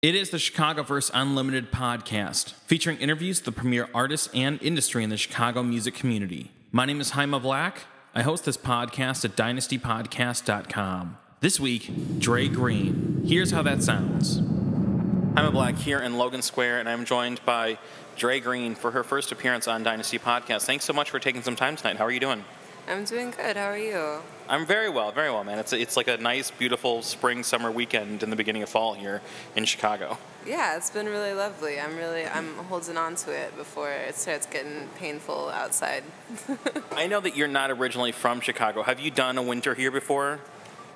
It is the Chicago Chicagoverse Unlimited podcast, featuring interviews with the premier artists and industry in the Chicago music community. My name is Jaime Black. I host this podcast at dynastypodcast.com. This week, Dre Green. Here's how that sounds. Jaime Black here in Logan Square, and I'm joined by Dre Green for her first appearance on Dynasty Podcast. Thanks so much for taking some time tonight. How are you doing? I'm doing good. How are you? I'm very well, very well, man. It's it's like a nice, beautiful spring summer weekend in the beginning of fall here in Chicago. Yeah, it's been really lovely. I'm really I'm holding on to it before it starts getting painful outside. I know that you're not originally from Chicago. Have you done a winter here before?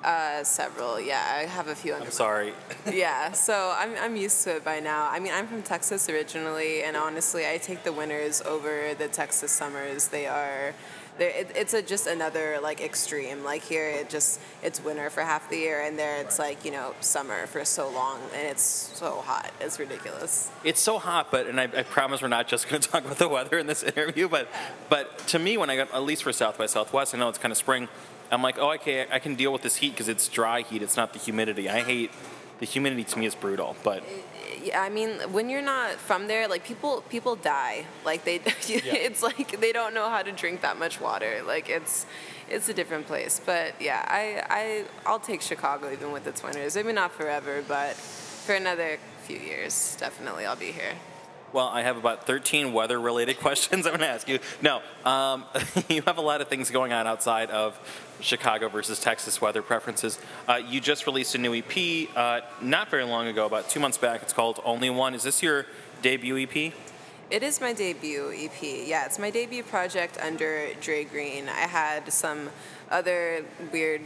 Uh, several, yeah. I have a few under. I'm sorry. yeah, so I'm I'm used to it by now. I mean, I'm from Texas originally, and honestly, I take the winters over the Texas summers. They are there, it, it's a, just another like extreme. Like here, it just it's winter for half the year, and there it's like you know summer for so long, and it's so hot. It's ridiculous. It's so hot, but and I, I promise we're not just going to talk about the weather in this interview, but but to me, when I got at least for South by Southwest, I know it's kind of spring. I'm like, oh, okay, I can deal with this heat because it's dry heat. It's not the humidity. I hate the humidity. To me, is brutal, but. Yeah, I mean, when you're not from there, like people people die. Like they, yeah. it's like they don't know how to drink that much water. Like it's it's a different place. But yeah, I I I'll take Chicago even with its winters. Maybe not forever, but for another few years, definitely I'll be here. Well, I have about 13 weather related questions I'm going to ask you. No, um, you have a lot of things going on outside of Chicago versus Texas weather preferences. Uh, you just released a new EP uh, not very long ago, about two months back. It's called Only One. Is this your debut EP? It is my debut EP. Yeah, it's my debut project under Dre Green. I had some other weird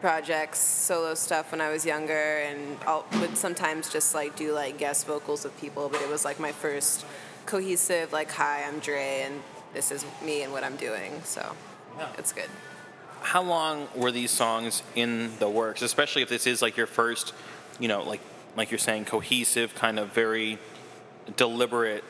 projects, solo stuff when I was younger, and I would sometimes just like do like guest vocals with people. But it was like my first cohesive like, "Hi, I'm Dre, and this is me and what I'm doing." So yeah. it's good. How long were these songs in the works? Especially if this is like your first, you know, like like you're saying, cohesive, kind of very deliberate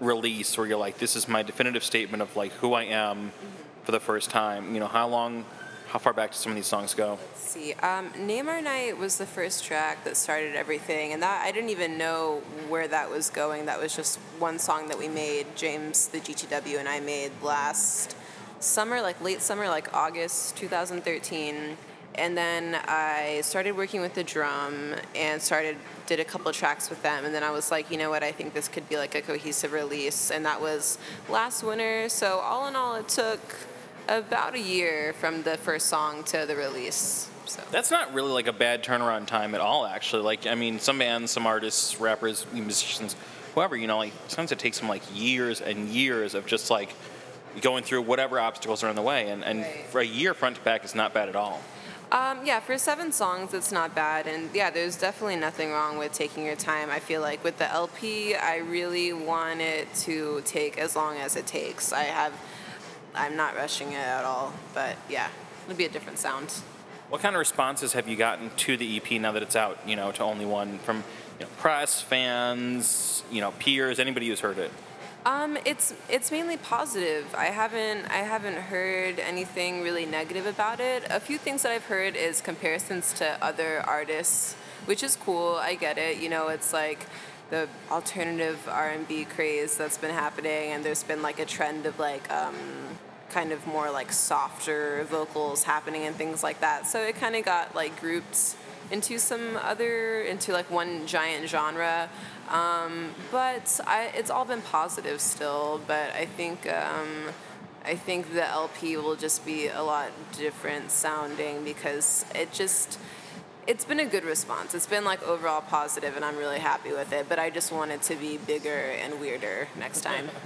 release, where you're like, "This is my definitive statement of like who I am." Mm-hmm. For the first time, you know, how long how far back do some of these songs go? Let's see. Um, Our Night was the first track that started everything, and that I didn't even know where that was going. That was just one song that we made, James, the GTW, and I made last summer, like late summer, like August 2013. And then I started working with the drum and started did a couple tracks with them and then I was like, you know what, I think this could be like a cohesive release and that was last winter. So all in all it took about a year from the first song to the release. So. That's not really like a bad turnaround time at all, actually. Like, I mean, some bands, some artists, rappers, musicians, whoever, you know, like sometimes it takes them like years and years of just like going through whatever obstacles are in the way. And, and right. for a year front to back is not bad at all. Um, yeah, for seven songs, it's not bad. And yeah, there's definitely nothing wrong with taking your time. I feel like with the LP, I really want it to take as long as it takes. I have I'm not rushing it at all. But yeah, it'll be a different sound. What kind of responses have you gotten to the EP now that it's out? You know, to only one from you know, press, fans, you know, peers, anybody who's heard it. Um, it's it's mainly positive. I haven't I haven't heard anything really negative about it. A few things that I've heard is comparisons to other artists, which is cool. I get it. You know, it's like the alternative R&B craze that's been happening, and there's been like a trend of like um, kind of more like softer vocals happening and things like that. So it kind of got like grouped into some other into like one giant genre. Um, but I, it's all been positive still. But I think. Um, I think the LP will just be a lot different sounding because it just it's been a good response. It's been like overall positive, and I'm really happy with it. But I just want it to be bigger and weirder next time.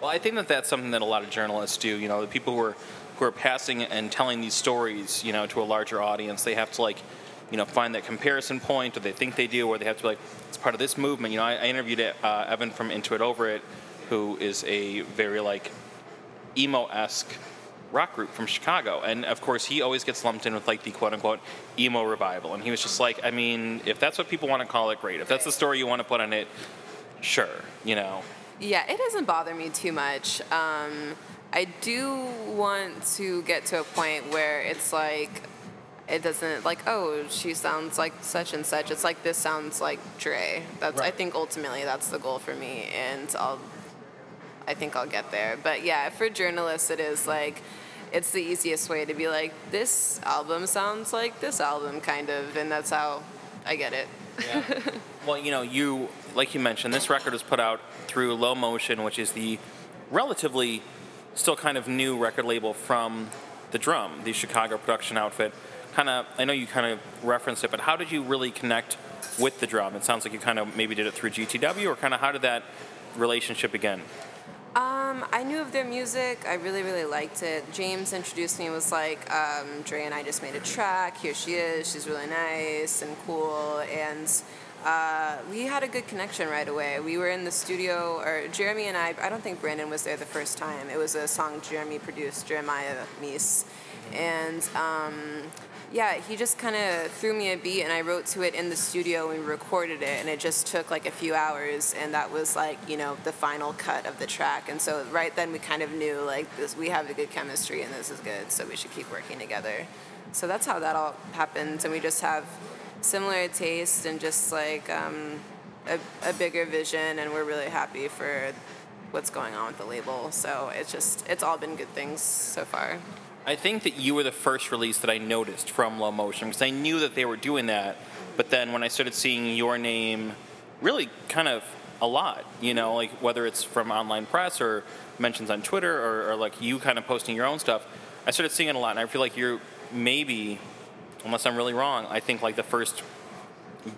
Well, I think that that's something that a lot of journalists do. You know, the people who are who are passing and telling these stories, you know, to a larger audience, they have to like, you know, find that comparison point, or they think they do, or they have to be like, it's part of this movement. You know, I, I interviewed uh, Evan from Into It Over It, who is a very like emo esque rock group from Chicago. And of course, he always gets lumped in with like the quote unquote emo revival. And he was just like, I mean, if that's what people want to call it, great. If that's the story you want to put on it, sure, you know. Yeah, it doesn't bother me too much. Um, I do want to get to a point where it's like, it doesn't like oh she sounds like such and such. It's like this sounds like Dre. That's I think ultimately that's the goal for me, and I'll I think I'll get there. But yeah, for journalists, it is like it's the easiest way to be like this album sounds like this album kind of, and that's how I get it. Yeah. well, you know, you like you mentioned, this record was put out through Low Motion, which is the relatively still kind of new record label from the Drum, the Chicago production outfit. Kind of, I know you kind of referenced it, but how did you really connect with the Drum? It sounds like you kind of maybe did it through GTW, or kind of how did that relationship begin? Um, I knew of their music. I really, really liked it. James introduced me. And was like, um, Dre and I just made a track. Here she is. She's really nice and cool, and uh, we had a good connection right away. We were in the studio, or Jeremy and I. I don't think Brandon was there the first time. It was a song Jeremy produced, Jeremiah Meece, and. Um, yeah, he just kind of threw me a beat and I wrote to it in the studio and we recorded it and it just took like a few hours and that was like, you know, the final cut of the track. And so right then we kind of knew like this we have a good chemistry and this is good, so we should keep working together. So that's how that all happens. and we just have similar taste and just like um, a, a bigger vision and we're really happy for what's going on with the label. So it's just it's all been good things so far. I think that you were the first release that I noticed from Low Motion because I knew that they were doing that. But then when I started seeing your name, really kind of a lot, you know, like whether it's from online press or mentions on Twitter or, or like you kind of posting your own stuff, I started seeing it a lot. And I feel like you're maybe, unless I'm really wrong, I think like the first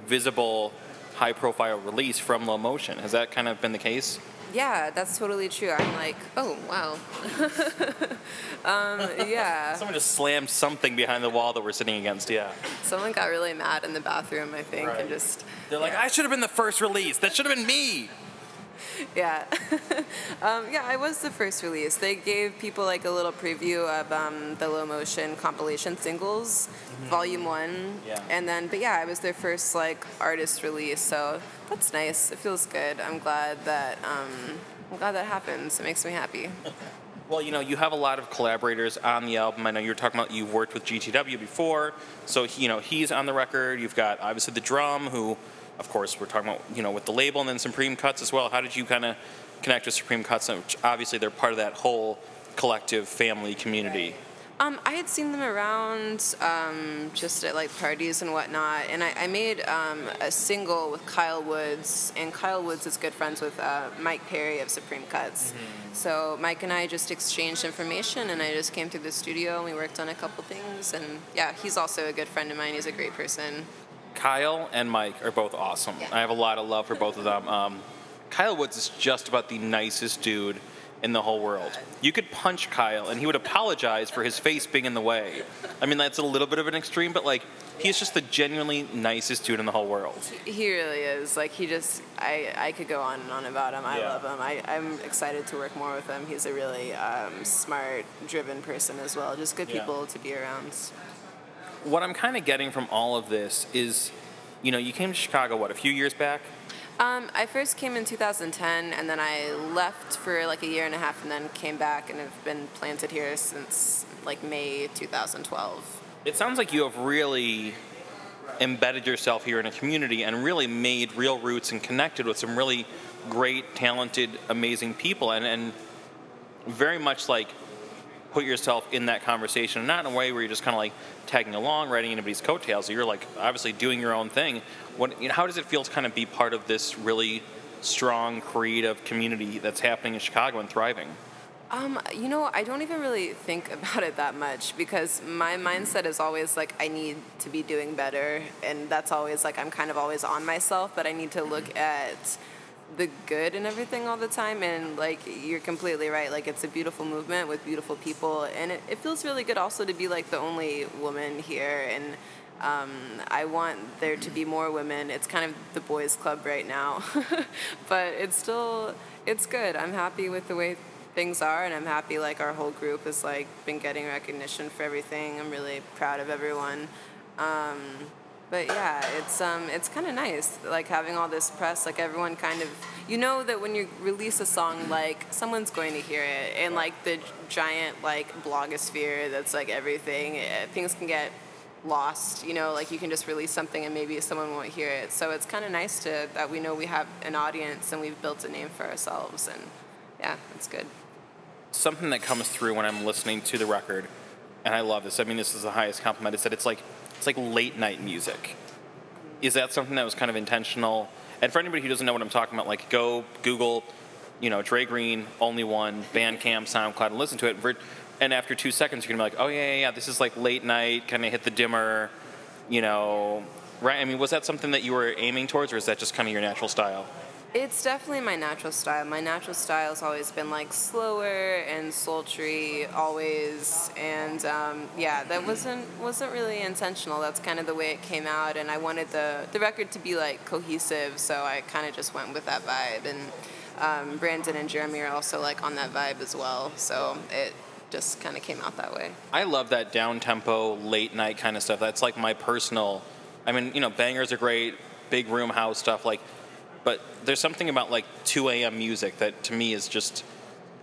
visible high profile release from Low Motion. Has that kind of been the case? Yeah, that's totally true. I'm like, oh wow. um, yeah. Someone just slammed something behind the wall that we're sitting against, yeah. Someone got really mad in the bathroom, I think, Right. and just They're like, I should have been the first release. That should have been me. yeah. um, yeah, I was the first release. They gave people like a little preview of um, the low motion compilation singles, volume one. Mm-hmm. Yeah. And then, but yeah, I was their first like artist release, so that's nice. It feels good. I'm glad that um, I'm glad that happens. It makes me happy. Well, you know, you have a lot of collaborators on the album. I know you were talking about you've worked with GTW before, so you know he's on the record. You've got obviously the drum, who, of course, we're talking about you know with the label, and then Supreme Cuts as well. How did you kind of connect with Supreme Cuts? Which obviously they're part of that whole collective family community. Um, I had seen them around um, just at like parties and whatnot, and I, I made um, a single with Kyle Woods, and Kyle Woods is good friends with uh, Mike Perry of Supreme Cuts. So Mike and I just exchanged information, and I just came to the studio and we worked on a couple things, and yeah, he's also a good friend of mine. He's a great person. Kyle and Mike are both awesome. Yeah. I have a lot of love for both of them. Um, Kyle Woods is just about the nicest dude in the whole world. You could punch Kyle and he would apologize for his face being in the way. I mean, that's a little bit of an extreme, but like, he's just the genuinely nicest dude in the whole world. He really is. Like he just, I, I could go on and on about him. I Yeah. love him. I, I'm excited to work more with him. He's a really um, smart, driven person as well. Just good Yeah. people to be around. What I'm kind of getting from all of this is, you know, you came to Chicago, what, a few years back? Um, I first came in 2010, and then I left for like a year and a half, and then came back, and have been planted here since like May 2012. It sounds like you have really embedded yourself here in a community and really made real roots and connected with some really great, talented, amazing people, and, and very much like put yourself in that conversation, not in a way where you're just kind of like tagging along, riding anybody's coattails. You're like obviously doing your own thing. What, you know, how does it feel to kind of be part of this really strong, creative community that's happening in Chicago and thriving? Um, you know, I don't even really think about it that much because my mindset is always like I need to be doing better, and that's always like I'm kind of always on myself, but I need to look at the good and everything all the time. And like you're completely right, like it's a beautiful movement with beautiful people, and it, it feels really good also to be like the only woman here and. Um, I want there to be more women. It's kind of the boys' club right now, but it's still it's good. I'm happy with the way things are, and I'm happy like our whole group has like been getting recognition for everything. I'm really proud of everyone. Um, but yeah, it's um, it's kind of nice like having all this press. Like everyone kind of you know that when you release a song, like someone's going to hear it, and like the giant like blogosphere that's like everything. eh, Things can get lost. You know, like you can just release something and maybe someone won't hear it. So it's kind of nice to that we know we have an audience and we've built a name for ourselves. And yeah, it's good. Something that comes through when I'm listening to the record, and I love this. I mean, this is the highest compliment. Is that it's like it's like late night music. Is that something that was kind of intentional? And for anybody who doesn't know what I'm talking about, like go Google, you know, Dre Green, Only One, Bandcamp, SoundCloud, and listen to it. And after two seconds, you're gonna be like, oh yeah, yeah, yeah. This is like late night, kind of hit the dimmer, you know, right? I mean, was that something that you were aiming towards, or is that just kind of your natural style? It's definitely my natural style. My natural style has always been like slower and sultry, always. And um, yeah, that wasn't wasn't really intentional. That's kind of the way it came out, and I wanted the the record to be like cohesive, so I kind of just went with that vibe. And um, Brandon and Jeremy are also like on that vibe as well, so it just kind of came out that way. I love that down tempo, late night kind of stuff. That's like my personal. I mean, you know, bangers are great, big room house stuff like but there's something about like 2 a.m. music that to me is just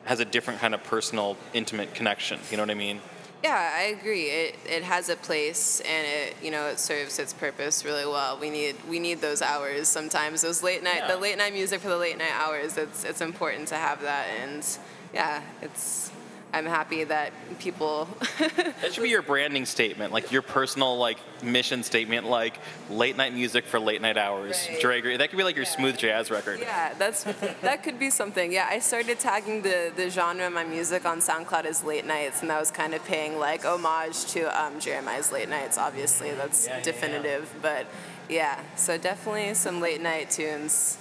has a different kind of personal, intimate connection. You know what I mean? Yeah, I agree. It it has a place and it you know it serves its purpose really well. We need we need those hours sometimes. Those late night yeah. the late night music for the late night hours. It's it's important to have that and yeah, it's I'm happy that people. that should be your branding statement, like your personal like mission statement, like late night music for late night hours. Right. That could be like your yeah. smooth jazz record. Yeah, that's that could be something. Yeah, I started tagging the the genre of my music on SoundCloud as late nights, and that was kind of paying like homage to um, Jeremih's late nights. Obviously, that's yeah, definitive, yeah, but yeah, so definitely some late night tunes.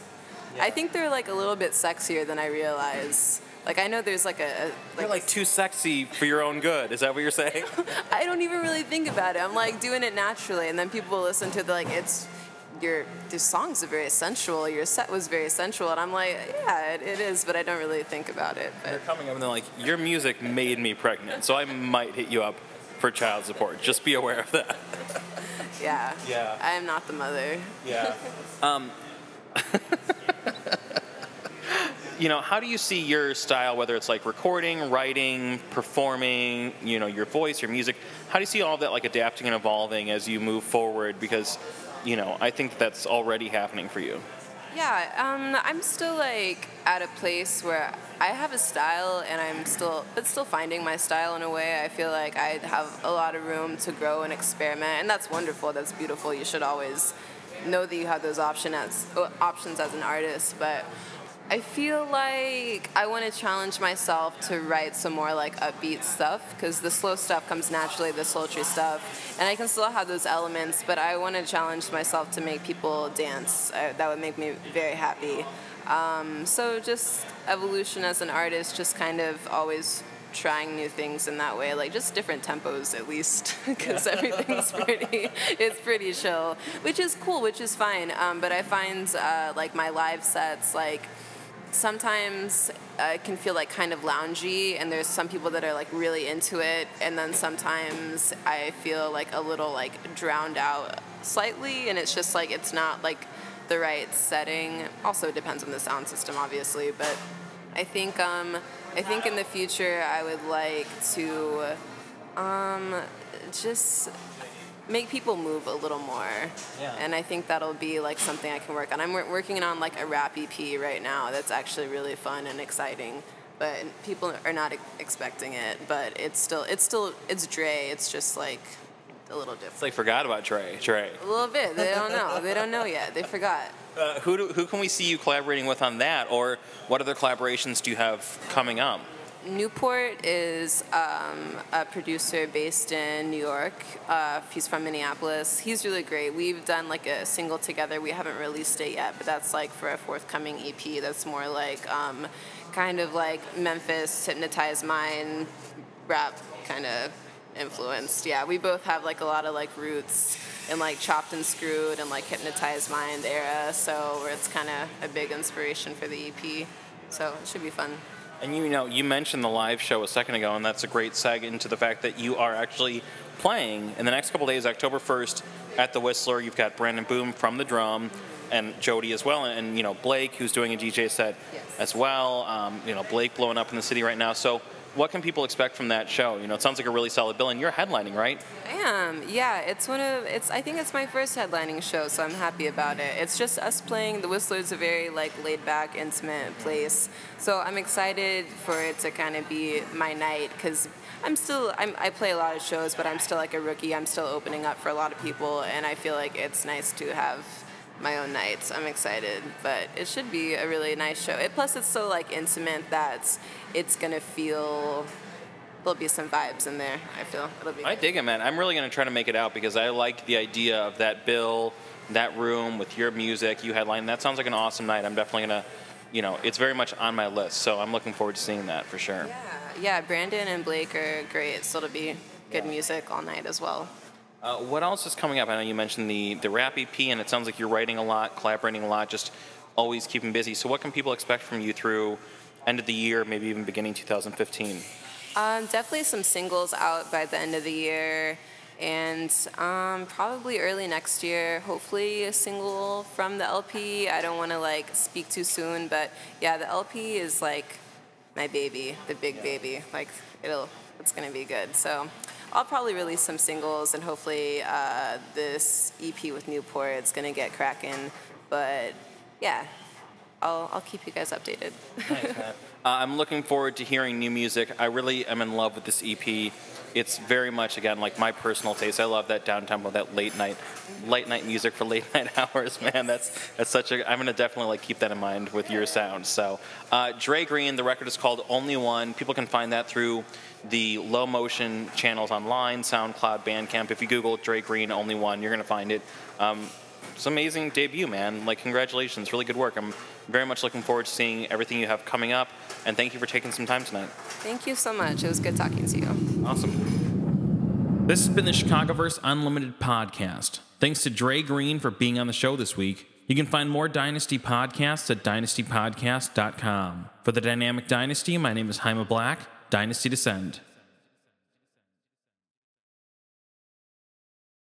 I think they're like a little bit sexier than I realize. Like I know there's like a, a like, you're like too sexy for your own good. Is that what you're saying? I don't even really think about it. I'm like doing it naturally, and then people listen to it like it's your the songs are very sensual. Your set was very sensual, and I'm like, yeah, it, it is, but I don't really think about it. But they're coming up and they're like, your music made me pregnant, so I might hit you up for child support. Just be aware of that. yeah. Yeah. I am not the mother. Yeah. um, you know, how do you see your style, whether it's like recording, writing, performing, you know, your voice, your music? How do you see all that like adapting and evolving as you move forward? Because, you know, I think that's already happening for you. Yeah, um, I'm still like at a place where I have a style and I'm still, but still finding my style in a way. I feel like I have a lot of room to grow and experiment, and that's wonderful. That's beautiful. You should always know that you have those option as, options as an artist, but I feel like I want to challenge myself to write some more like upbeat stuff because the slow stuff comes naturally, the sultry stuff, and I can still have those elements. But I want to challenge myself to make people dance. I, that would make me very happy. Um, so just evolution as an artist, just kind of always trying new things in that way, like just different tempos at least, because yeah. everything's pretty, it's pretty chill, which is cool, which is fine. Um, but I find uh, like my live sets, like sometimes uh, it can feel like kind of loungy and there's some people that are like really into it and then sometimes i feel like a little like drowned out slightly and it's just like it's not like the right setting also depends on the sound system obviously but i think um i think in the future i would like to um just make people move a little more. Yeah. And I think that'll be like something I can work on. I'm working on like a rap EP right now that's actually really fun and exciting. But people are not expecting it. But it's still, it's still, it's Dre. It's just like a little different. It's like forgot about Dre. Dre. A little bit. They don't know. they don't know yet. They forgot. Uh, who do, who can we see you collaborating with on that, or what other collaborations do you have coming up? Newport is um, a producer based in New York. Uh, he's from Minneapolis. He's really great. We've done like a single together. We haven't released it yet, but that's like for a forthcoming EP. That's more like um, kind of like Memphis, Hypnotized Mind, rap kind of influenced. Yeah, we both have like a lot of like roots in like Chopped and Screwed and like Hypnotized Mind era. So it's kind of a big inspiration for the EP. So it should be fun. And you know, you mentioned the live show a second ago, and that's a great seg into the fact that you are actually playing in the next couple days, October 1st, at the Whistler. You've got Brandon Boom from the drum, and Jody as well, and, and you know Blake, who's doing a DJ set yes. as well. Um, you know Blake blowing up in the city right now. So what can people expect from that show? You know, it sounds like a really solid bill, and you're headlining, right? I am. Yeah, it's one of it's. I think it's my first headlining show, so I'm happy about it. It's just us playing. The Whistler's a very like laid back, intimate place, so I'm excited for it to kind of be my night because I'm still I'm, I play a lot of shows, but I'm still like a rookie. I'm still opening up for a lot of people, and I feel like it's nice to have my own nights. I'm excited, but it should be a really nice show. It, plus, it's so like intimate that it's gonna feel. There'll be some vibes in there. I feel it'll be. I dig it, man. I'm really gonna try to make it out because I like the idea of that bill, that room with your music, you headline. That sounds like an awesome night. I'm definitely gonna, you know, it's very much on my list. So I'm looking forward to seeing that for sure. Yeah, yeah. Brandon and Blake are great, so it'll be good music all night as well. Uh, what else is coming up? I know you mentioned the the rap EP, and it sounds like you're writing a lot, collaborating a lot, just always keeping busy. So what can people expect from you through end of the year, maybe even beginning 2015? Um, definitely some singles out by the end of the year, and um, probably early next year. Hopefully, a single from the LP. I don't want to like speak too soon, but yeah, the LP is like my baby, the big baby. Like it'll, it's gonna be good. So. I'll probably release some singles, and hopefully, uh, this EP with Newport is gonna get cracking. But yeah, I'll, I'll keep you guys updated. Nice, uh, I'm looking forward to hearing new music. I really am in love with this EP. It's very much again like my personal taste. I love that down tempo, that late night, late night music for late night hours. Man, that's that's such a. I'm gonna definitely like keep that in mind with your sound. So, uh, Dre Green, the record is called Only One. People can find that through the low motion channels online, SoundCloud, Bandcamp. If you Google Dre Green Only One, you're gonna find it. Um, it's an amazing debut, man. Like, congratulations, really good work. I'm very much looking forward to seeing everything you have coming up, and thank you for taking some time tonight. Thank you so much. It was good talking to you. Awesome. This has been the Chicagoverse Unlimited podcast. Thanks to Dre Green for being on the show this week. You can find more Dynasty podcasts at dynastypodcast.com. For the Dynamic Dynasty, my name is Jaime Black. Dynasty Descend.